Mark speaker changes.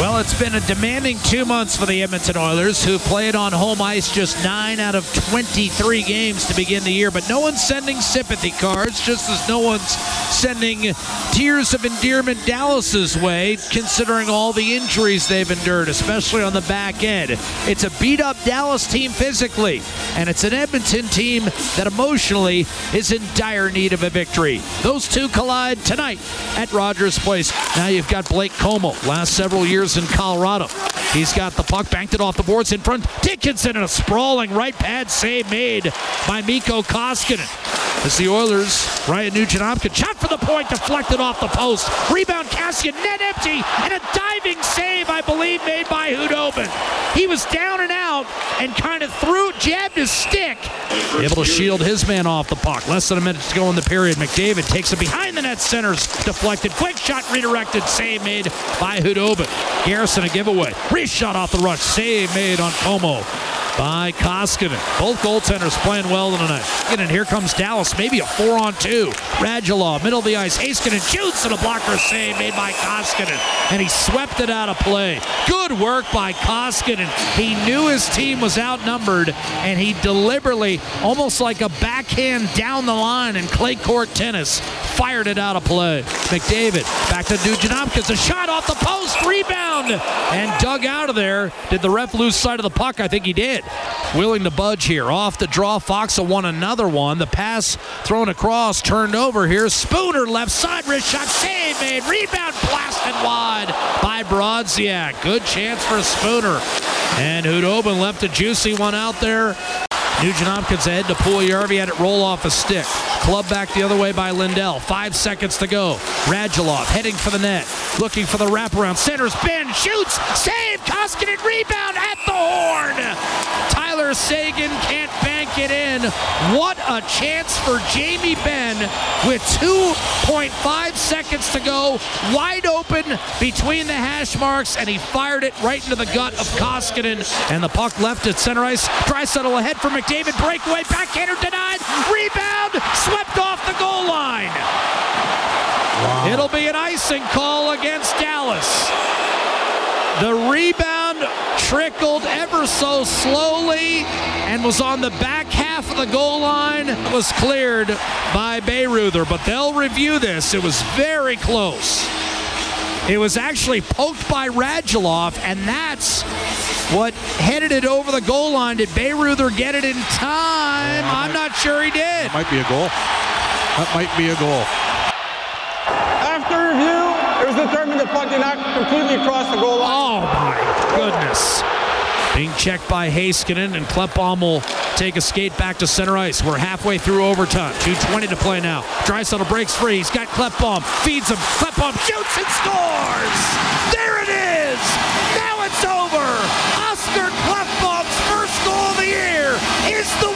Speaker 1: Well, it's been a demanding two months for the Edmonton Oilers, who played on home ice just 9 out of 23 games to begin the year. But no one's sending sympathy cards, just as no one's sending tears of endearment Dallas's way, considering all the injuries they've endured, especially on the back end. It's a beat up Dallas team physically, and it's an Edmonton team that emotionally is in dire need of a victory. Those two collide tonight at Rogers Place. Now you've got Blake Comeau, last several years in Colorado. He's got the puck, banked it off the boards in front. Dickinson and a sprawling right pad save made by Mikko Koskinen. As the Oilers, Ryan Nugent-Hopkins shot for the point, deflected off the post. Rebound, Kassian, net empty, and a diving save, I believe, made by Khudobin. He was down and out and kind of threw, jabbed his stick. Able to shield his man off the puck. Less than a minute to go in the period. McDavid takes it behind the net, centers deflected. Quick shot redirected, save made by Khudobin. Garrison a giveaway. Reshot off the rush, save made on Comeau by Koskinen. Both goaltenders playing well tonight. And here comes Dallas, maybe a four on two. Radulov, middle of the ice. Heiskanen shoots and a blocker save made by Koskinen. And he swept it out of play. Good work by Koskinen. He knew his team was outnumbered and he deliberately, almost like a backhand down the line in clay court tennis, fired it out of play. McDavid back to Hopkins. A shot off the post, rebound, and dug out of there. Did the ref lose sight of the puck? I think he did. Willing to budge here. Off the draw, Faksa won another one. The pass thrown across, turned over here. Spooner left side, wrist shot, save made. Rebound blasted wide by Brodziak. Good chance for Spooner. And Khudobin left a juicy one out there. Nugent Hopkins ahead to Puljujarvi, had it roll off a stick. Club back the other way by Lindell. Five seconds to go. Radulov heading for the net, looking for the wraparound. Centers, Benn shoots, save, Koskinen rebound at the. Tyler Seguin can't bank it in. What a chance for Jamie Benn with 2.5 seconds to go, wide open between the hash marks, and he fired it right into the gut of Koskinen. And the puck left at center ice. Draisaitl ahead for McDavid. Breakaway, backhander denied. Rebound, swept off the goal line. Wow. It'll be an icing call against Dallas. The rebound trickled ever so slowly and was on the back half of the goal line. It was cleared by Bayreuther, but they'll review this. It was very close. It was actually poked by Radulov, and that's what headed it over the goal line. Did Bayreuther get it in time? I'm not sure he did.
Speaker 2: That might be a goal. That might be a goal.
Speaker 3: After review, it was determined the puck did not completely cross the goal line.
Speaker 1: Oh my goodness. Being checked by Heiskanen, and Klefbom will take a skate back to center ice. We're halfway through overtime. 2.20 to play now. Draisaitl breaks free. He's got Klefbom. Feeds him. Klefbom shoots and scores! There it is! Now it's over! Oscar Klefbom's first goal of the year is the